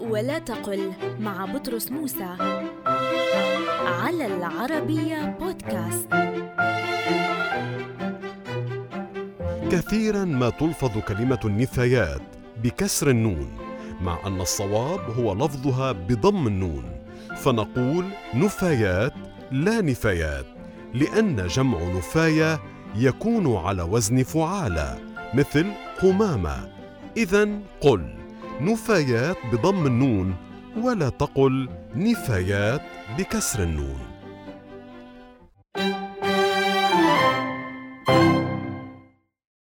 ولا تقل مع بطرس موسى. على العربية بودكاست. كثيرا ما تلفظ كلمة النفايات بكسر النون مع أن الصواب هو لفظها بضم النون. فنقول نفايات لا نفايات لأن جمع نفاية يكون على وزن فعالة مثل قمامة. إذا قل. نفايات بضم النون ولا تقل نفايات بكسر النون.